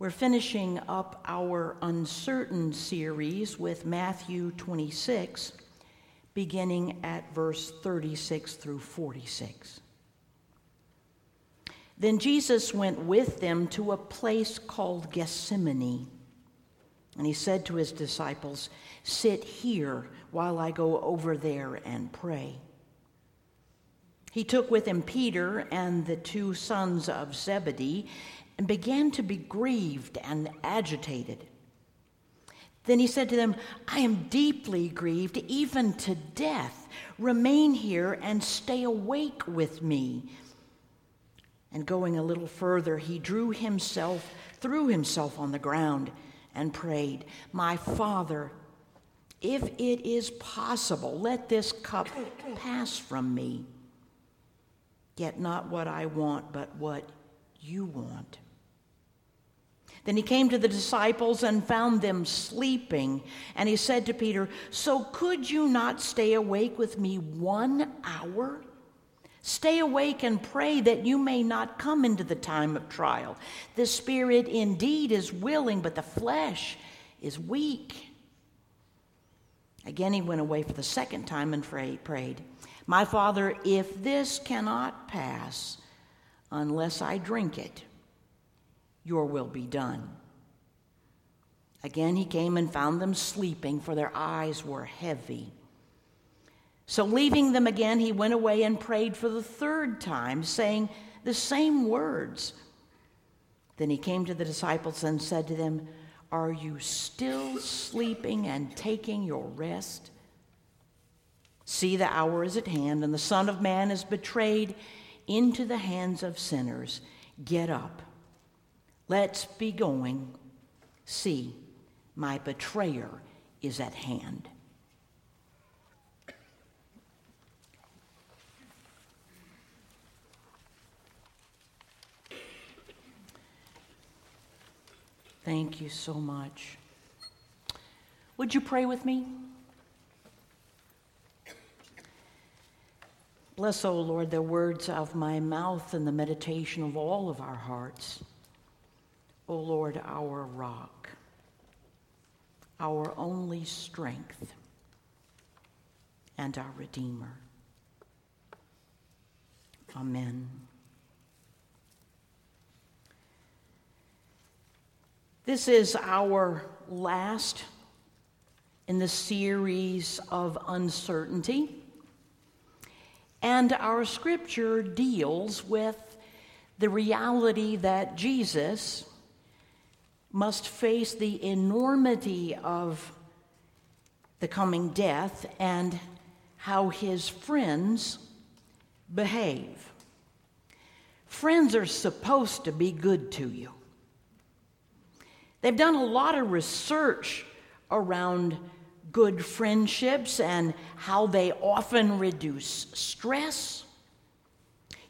We're finishing up our uncertain series with Matthew 26, beginning at verse 36 through 46. Then Jesus went with them to a place called Gethsemane. And he said to his disciples, Sit here while I go over there and pray. He took with him Peter and the two sons of Zebedee and began to be grieved and agitated. Then he said to them, I am deeply grieved, even to death. Remain here and stay awake with me. And going a little further, he drew himself, threw himself on the ground, and prayed, My Father, if it is possible, let this cup pass from me. Yet not what I want, but what you want. Then he came to the disciples and found them sleeping. And he said to Peter, So could you not stay awake with me one hour? Stay awake and pray that you may not come into the time of trial. The spirit indeed is willing, but the flesh is weak. Again, he went away for the second time and prayed, My Father, if this cannot pass unless I drink it, your will be done. Again, he came and found them sleeping, for their eyes were heavy. So, leaving them again, he went away and prayed for the third time, saying the same words. Then he came to the disciples and said to them, Are you still sleeping and taking your rest? See, the hour is at hand, and the Son of Man is betrayed into the hands of sinners. Get up. Let's be going. See, my betrayer is at hand. Thank you so much. Would you pray with me? Bless, O oh Lord, the words of my mouth and the meditation of all of our hearts. O Lord, our rock, our only strength, and our Redeemer. Amen. This is our last in the series of uncertainty. And our scripture deals with the reality that Jesus must face the enormity of the coming death and how his friends behave. Friends are supposed to be good to you. They've done a lot of research around good friendships and how they often reduce stress.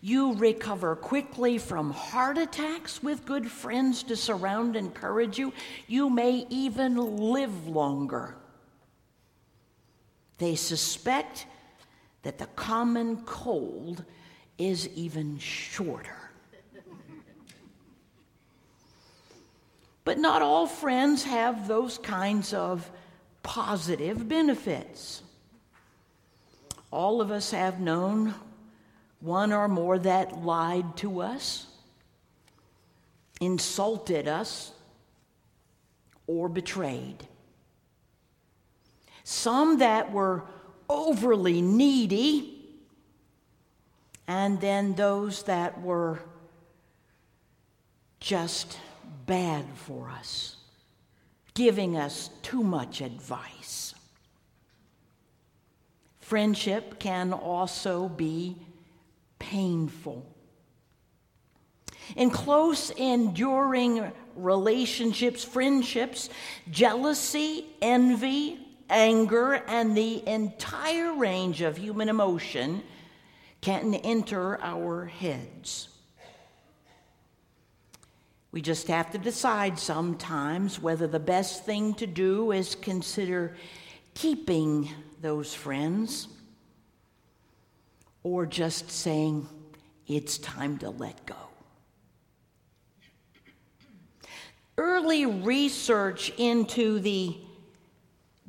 You recover quickly from heart attacks with good friends to surround and encourage you. You may even live longer. They suspect that the common cold is even shorter. But not all friends have those kinds of positive benefits. All of us have known one or more that lied to us, insulted us, or betrayed. Some that were overly needy, and then those that were just bad for us, giving us too much advice. Friendship can also be painful. In close, enduring relationships, friendships, jealousy, envy, anger, and the entire range of human emotion can enter our heads. We just have to decide sometimes whether the best thing to do is consider keeping those friends or just saying, it's time to let go. Early research into the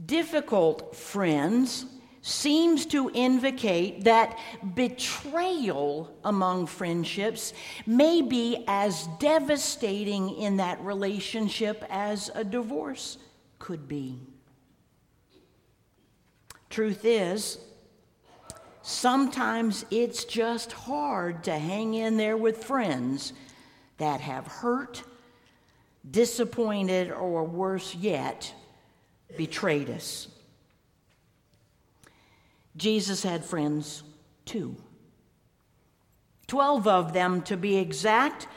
difficult friends seems to indicate that betrayal among friendships may be as devastating in that relationship as a divorce could be. Truth is, sometimes it's just hard to hang in there with friends that have hurt, disappointed, or worse yet, betrayed us. Jesus had friends too. Twelve of them, to be exact,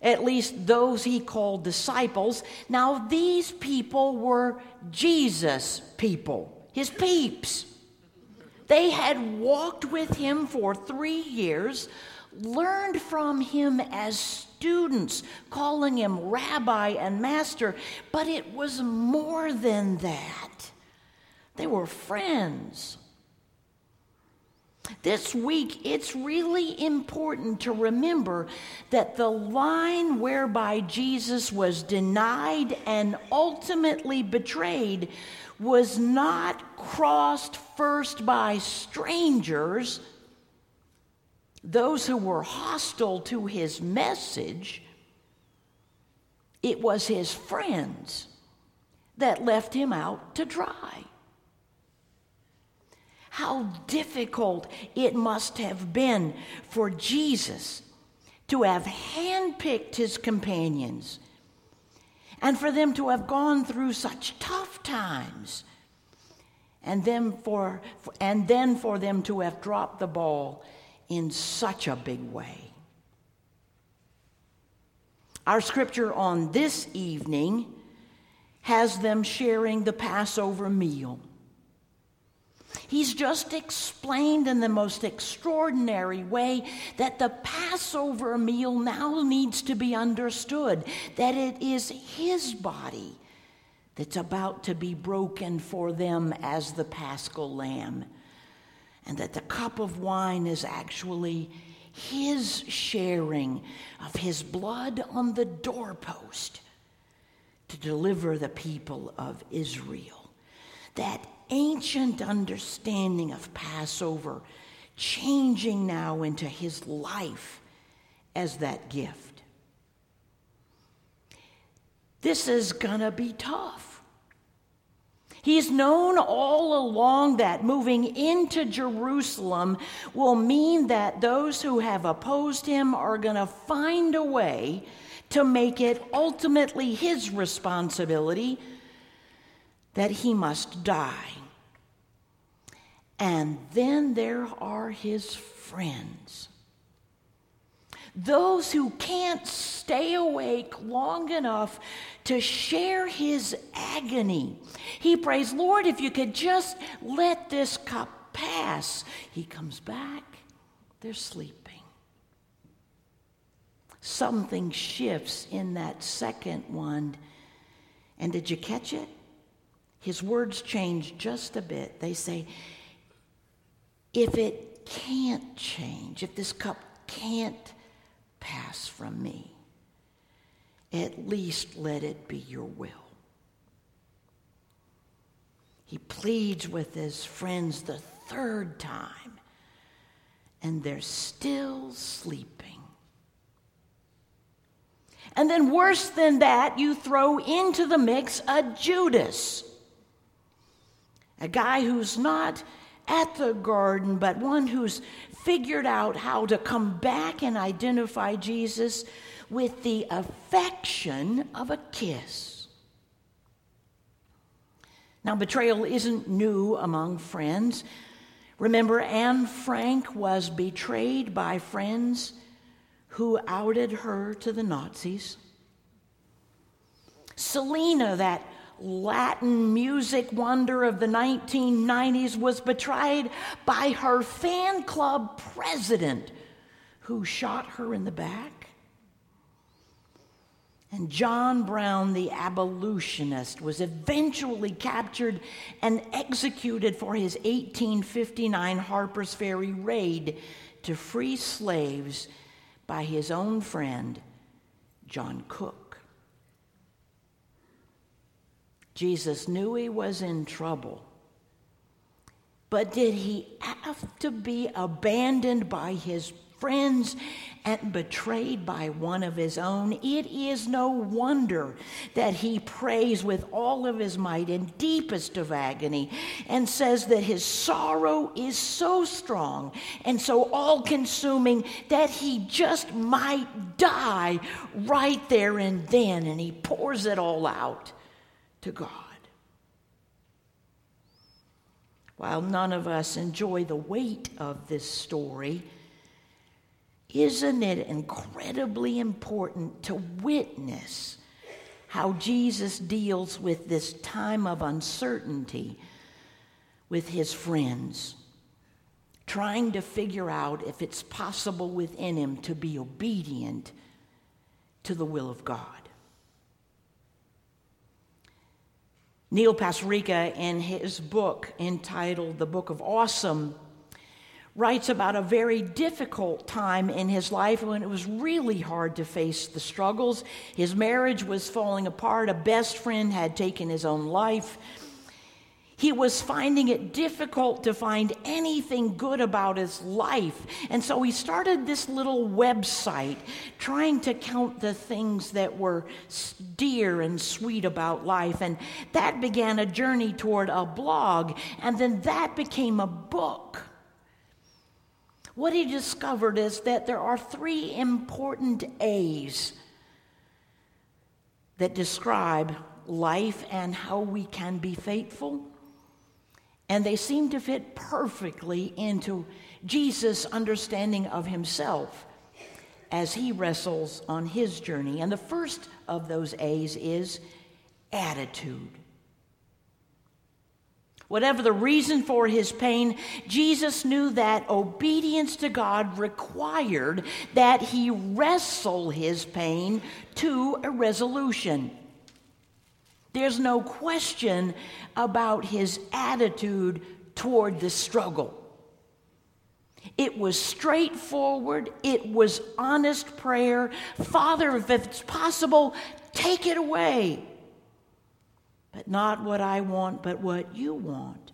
at least those he called disciples. Now, these people were Jesus people, his peeps. They had walked with him for three years, learned from him as students, calling him rabbi and master, but it was more than that. They were friends. This week, it's really important to remember that the line whereby Jesus was denied and ultimately betrayed was not crossed first by strangers, those who were hostile to his message. It was his friends that left him out to dry how difficult it must have been for Jesus to have handpicked his companions and for them to have gone through such tough times and then for and then for them to have dropped the ball in such a big way. Our scripture on this evening has them sharing the passover meal He's just explained in the most extraordinary way that the Passover meal now needs to be understood, that it is His body that's about to be broken for them as the paschal lamb, and that the cup of wine is actually His sharing of His blood on the doorpost to deliver the people of Israel. That ancient understanding of Passover changing now into his life as that gift. This is going to be tough. He's known all along that moving into Jerusalem will mean that those who have opposed him are going to find a way to make it ultimately his responsibility that he must die. And then there are his friends. Those who can't stay awake long enough to share his agony. He prays, Lord, if you could just let this cup pass. He comes back, they're sleeping. Something shifts in that second one. And did you catch it? His words change just a bit. They say, if it can't change, if this cup can't pass from me, at least let it be your will. He pleads with his friends the third time, and they're still sleeping. And then, worse than that, you throw into the mix a Judas, a guy who's not at the garden, but one who's figured out how to come back and identify Jesus with the affection of a kiss. Now, betrayal isn't new among friends. Remember, Anne Frank was betrayed by friends who outed her to the Nazis. Selena, that Latin music wonder of the 1990s was betrayed by her fan club president who shot her in the back. And John Brown, the abolitionist, was eventually captured and executed for his 1859 Harper's Ferry raid to free slaves by his own friend, John Cook. Jesus knew he was in trouble. But did he have to be abandoned by his friends and betrayed by one of his own? It is no wonder that he prays with all of his might in deepest of agony and says that his sorrow is so strong and so all consuming that he just might die right there and then. And he pours it all out to God. While none of us enjoy the weight of this story, isn't it incredibly important to witness how Jesus deals with this time of uncertainty with his friends, trying to figure out if it's possible within him to be obedient to the will of God? Neil Pasricha, in his book entitled The Book of Awesome, writes about a very difficult time in his life when it was really hard to face the struggles. His marriage was falling apart, a best friend had taken his own life. He was finding it difficult to find anything good about his life. And so he started this little website trying to count the things that were dear and sweet about life. And that began a journey toward a blog. And then that became a book. What he discovered is that there are three important A's that describe life and how we can be faithful. And they seem to fit perfectly into Jesus' understanding of himself as he wrestles on his journey. And the first of those A's is attitude. Whatever the reason for his pain, Jesus knew that obedience to God required that he wrestle his pain to a resolution. There's no question about his attitude toward the struggle. It was straightforward, it was honest prayer. Father, if it's possible, take it away. But not what I want, but what you want.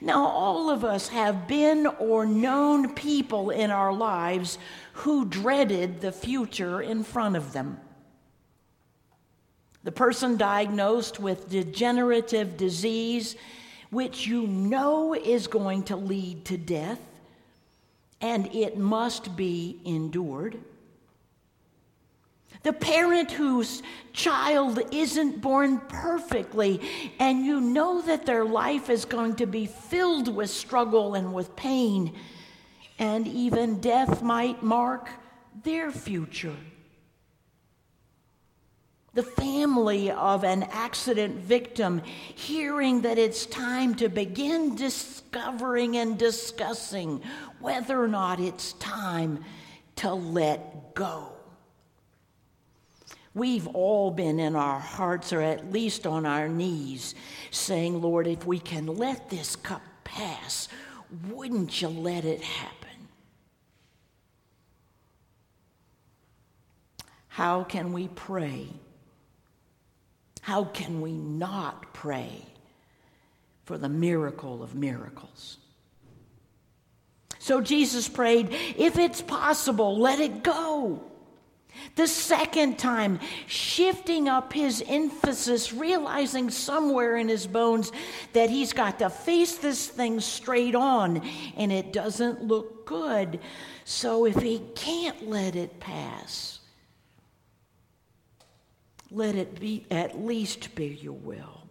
Now, all of us have been or known people in our lives who dreaded the future in front of them. The person diagnosed with degenerative disease, which you know is going to lead to death, and it must be endured. The parent whose child isn't born perfectly, and you know that their life is going to be filled with struggle and with pain, and even death might mark their future the family of an accident victim, hearing that it's time to begin discovering and discussing whether or not it's time to let go. We've all been in our hearts, or at least on our knees, saying, Lord, if we can let this cup pass, wouldn't you let it happen? How can we pray? How can we not pray for the miracle of miracles? So Jesus prayed, if it's possible, let it go. The second time, shifting up his emphasis, realizing somewhere in his bones that he's got to face this thing straight on and it doesn't look good. So if he can't let it pass, let it be at least be your will.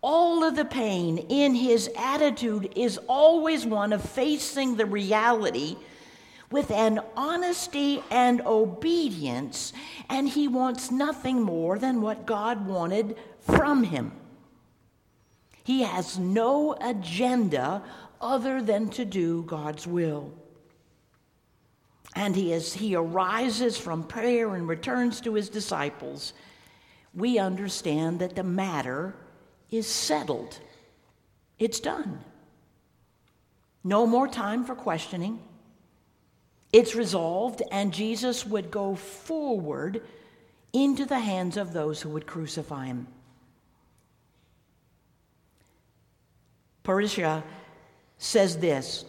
All of the pain in his attitude is always one of facing the reality with an honesty and obedience, and he wants nothing more than what God wanted from him. He has no agenda other than to do God's will. And he, as he arises from prayer and returns to his disciples, we understand that the matter is settled. It's done. No more time for questioning. It's resolved, and Jesus would go forward into the hands of those who would crucify him. Pasricha says this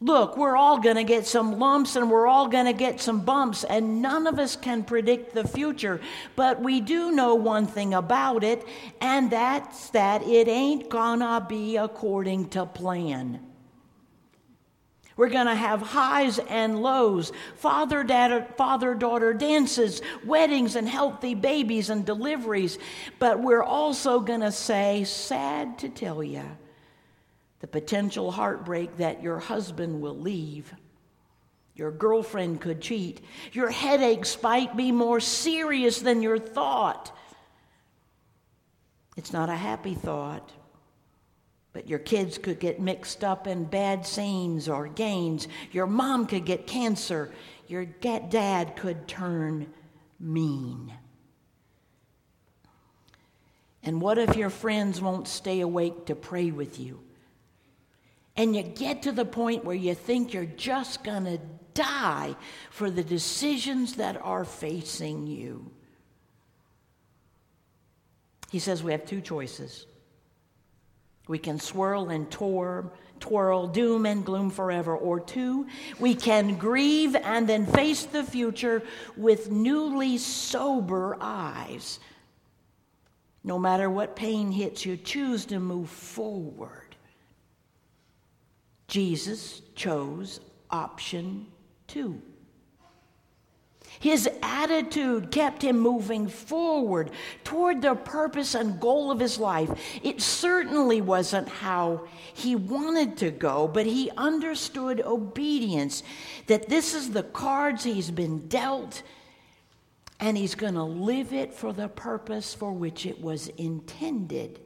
Look, we're all going to get some lumps and we're all going to get some bumps, and none of us can predict the future. But we do know one thing about it, and that's that it ain't going to be according to plan. We're going to have highs and lows, father father daughter dances, weddings and healthy babies and deliveries. But we're also going to say, sad to tell you, the potential heartbreak that your husband will leave. Your girlfriend could cheat. Your headaches might be more serious than your thought. It's not a happy thought, but your kids could get mixed up in bad scenes or gains. Your mom could get cancer. Your dad could turn mean. And what if your friends won't stay awake to pray with you? And you get to the point where you think you're just going to die for the decisions that are facing you. He says we have two choices. We can swirl and twirl, twirl, doom and gloom forever. Or two, we can grieve and then face the future with newly sober eyes. No matter what pain hits you, choose to move forward. Jesus chose option two. His attitude kept him moving forward toward the purpose and goal of his life. It certainly wasn't how he wanted to go, but he understood obedience that this is the cards he's been dealt, and he's going to live it for the purpose for which it was intended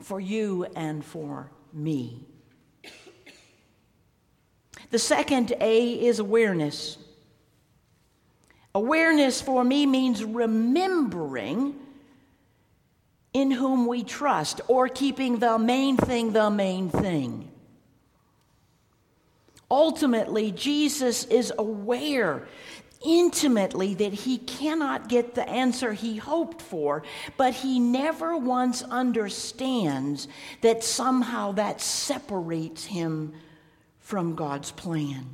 for you and for me. The second A is awareness. Awareness for me means remembering in whom we trust or keeping the main thing the main thing. Ultimately, Jesus is aware intimately that he cannot get the answer he hoped for, but he never once understands that somehow that separates him from God's plan.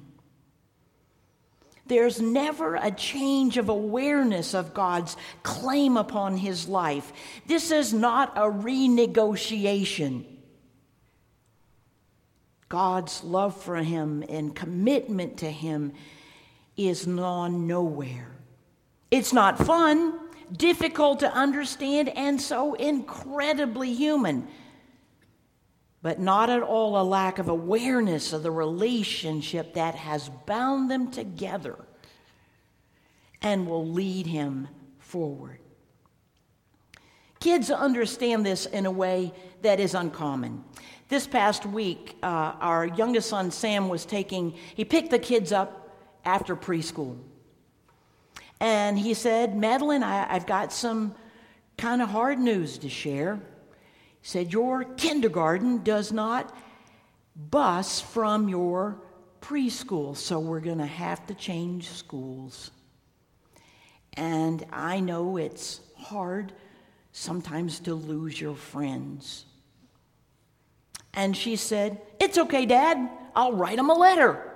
There's never a change of awareness of God's claim upon his life. This is not a renegotiation. God's love for him and commitment to him is non nowhere. It's not fun, difficult to understand, and so incredibly human but not at all a lack of awareness of the relationship that has bound them together and will lead him forward. Kids understand this in a way that is uncommon. This past week, uh, our youngest son Sam was taking, he picked the kids up after preschool. And he said, Madeline, I, I've got some kind of hard news to share said, Your kindergarten does not bus from your preschool, so we're going to have to change schools. And I know it's hard sometimes to lose your friends. And she said, It's okay, Dad. I'll write them a letter.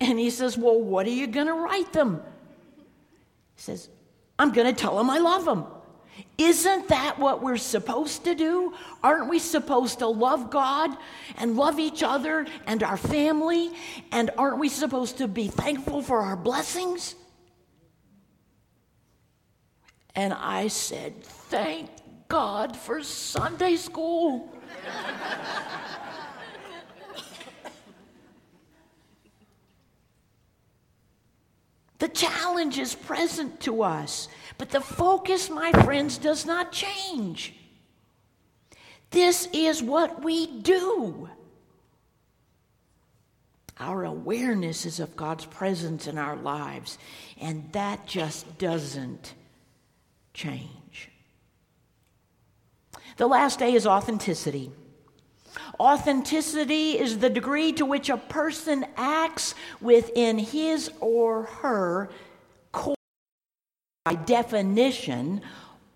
and he says, Well, what are you going to write them? He says, I'm going to tell them I love them. Isn't that what we're supposed to do? Aren't we supposed to love God and love each other and our family? And aren't we supposed to be thankful for our blessings? And I said, Thank God for Sunday school. the challenge is present to us. But the focus, my friends, does not change. This is what we do. Our awareness is of God's presence in our lives, and that just doesn't change. The last day is authenticity. Authenticity is the degree to which a person acts within his or her. By definition,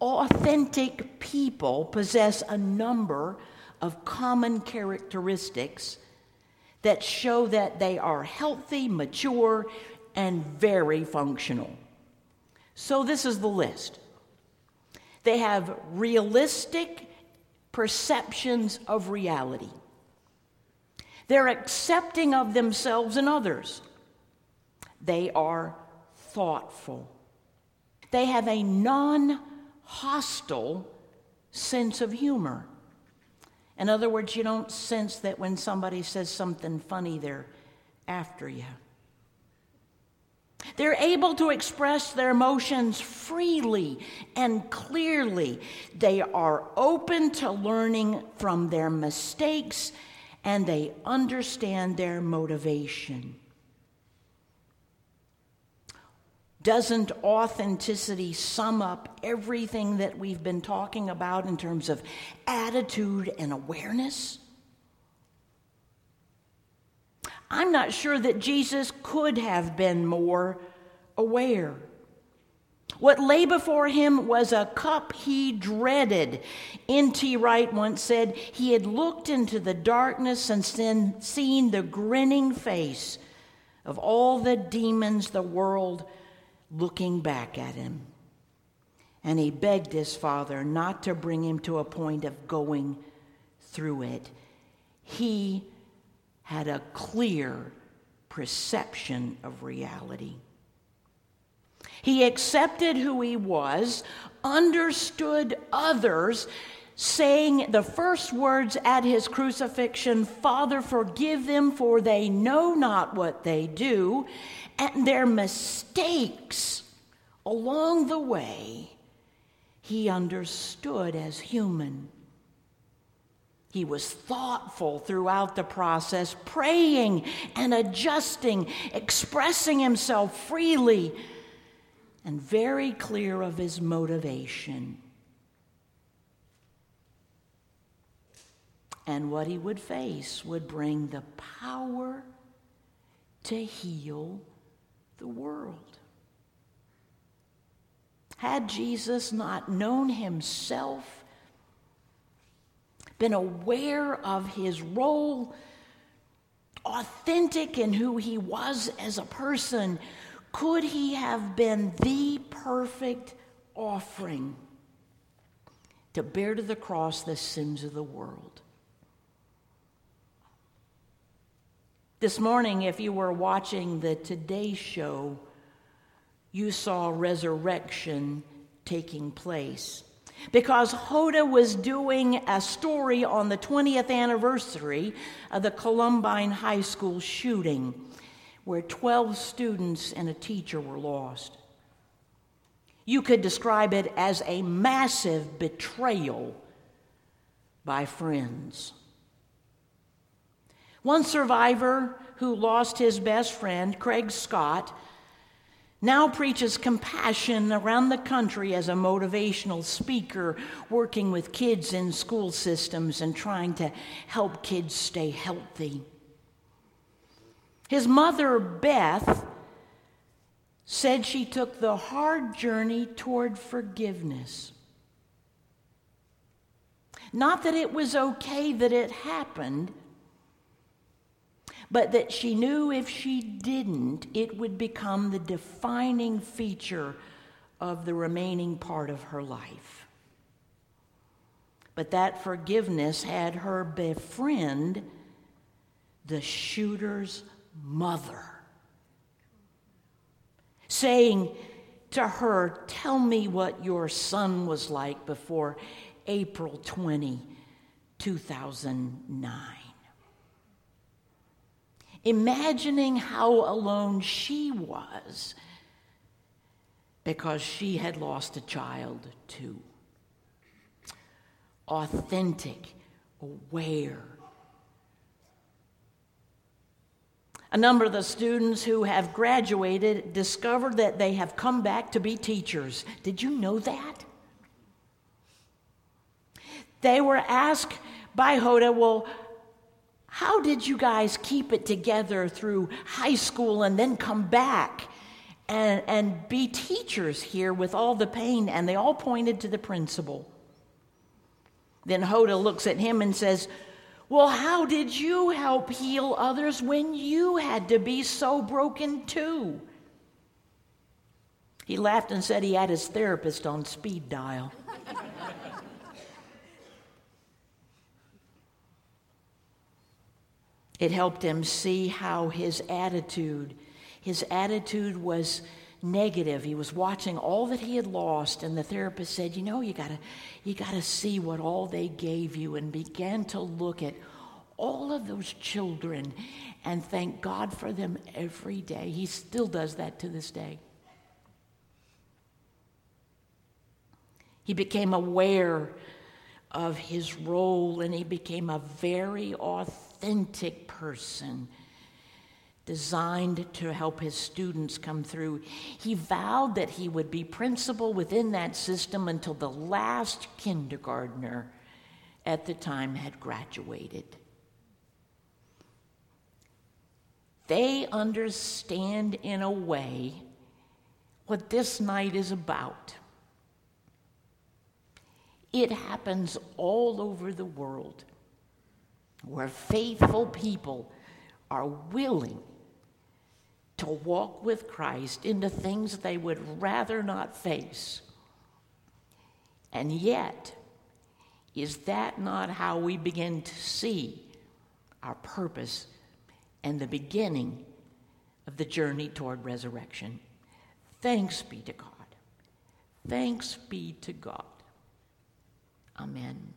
authentic people possess a number of common characteristics that show that they are healthy, mature, and very functional. So, this is the list. They have realistic perceptions of reality. They're accepting of themselves and others. They are thoughtful. They have a non hostile sense of humor. In other words, you don't sense that when somebody says something funny, they're after you. They're able to express their emotions freely and clearly. They are open to learning from their mistakes and they understand their motivation. Doesn't authenticity sum up everything that we've been talking about in terms of attitude and awareness? I'm not sure that Jesus could have been more aware. What lay before him was a cup he dreaded. N.T. Wright once said he had looked into the darkness and seen the grinning face of all the demons the world looking back at him. And he begged his father not to bring him to a point of going through it. He had a clear perception of reality. He accepted who he was, understood others, saying the first words at his crucifixion Father, forgive them, for they know not what they do, and their mistakes along the way, he understood as human. He was thoughtful throughout the process, praying and adjusting, expressing himself freely, and very clear of his motivation. And what he would face would bring the power to heal the world. Had Jesus not known himself, been aware of his role, authentic in who he was as a person, could he have been the perfect offering to bear to the cross the sins of the world? This morning, if you were watching the Today Show, you saw resurrection taking place because Hoda was doing a story on the 20th anniversary of the Columbine High School shooting, where 12 students and a teacher were lost. You could describe it as a massive betrayal by friends. One survivor who lost his best friend, Craig Scott, now preaches compassion around the country as a motivational speaker, working with kids in school systems and trying to help kids stay healthy. His mother, Beth, said she took the hard journey toward forgiveness. Not that it was okay that it happened, but that she knew if she didn't, it would become the defining feature of the remaining part of her life. But that forgiveness had her befriend the shooter's mother, saying to her, Tell me what your son was like before April 20, 2009 imagining how alone she was because she had lost a child too. Authentic, aware. A number of the students who have graduated discovered that they have come back to be teachers. Did you know that? They were asked by Hoda, well, How did you guys keep it together through high school and then come back and, and be teachers here with all the pain? And they all pointed to the principal. Then Hoda looks at him and says, Well, how did you help heal others when you had to be so broken too? He laughed and said he had his therapist on speed dial. it helped him see how his attitude, his attitude was negative. He was watching all that he had lost, and the therapist said, "You know, you gotta, you gotta see what all they gave you," and began to look at all of those children and thank God for them every day. He still does that to this day. He became aware of his role and he became a very authentic person designed to help his students come through. He vowed that he would be principal within that system until the last kindergartner at the time had graduated. They understand in a way what this night is about. It happens all over the world where faithful people are willing to walk with Christ into things they would rather not face. And yet, is that not how we begin to see our purpose and the beginning of the journey toward resurrection? Thanks be to God. Thanks be to God. Amen.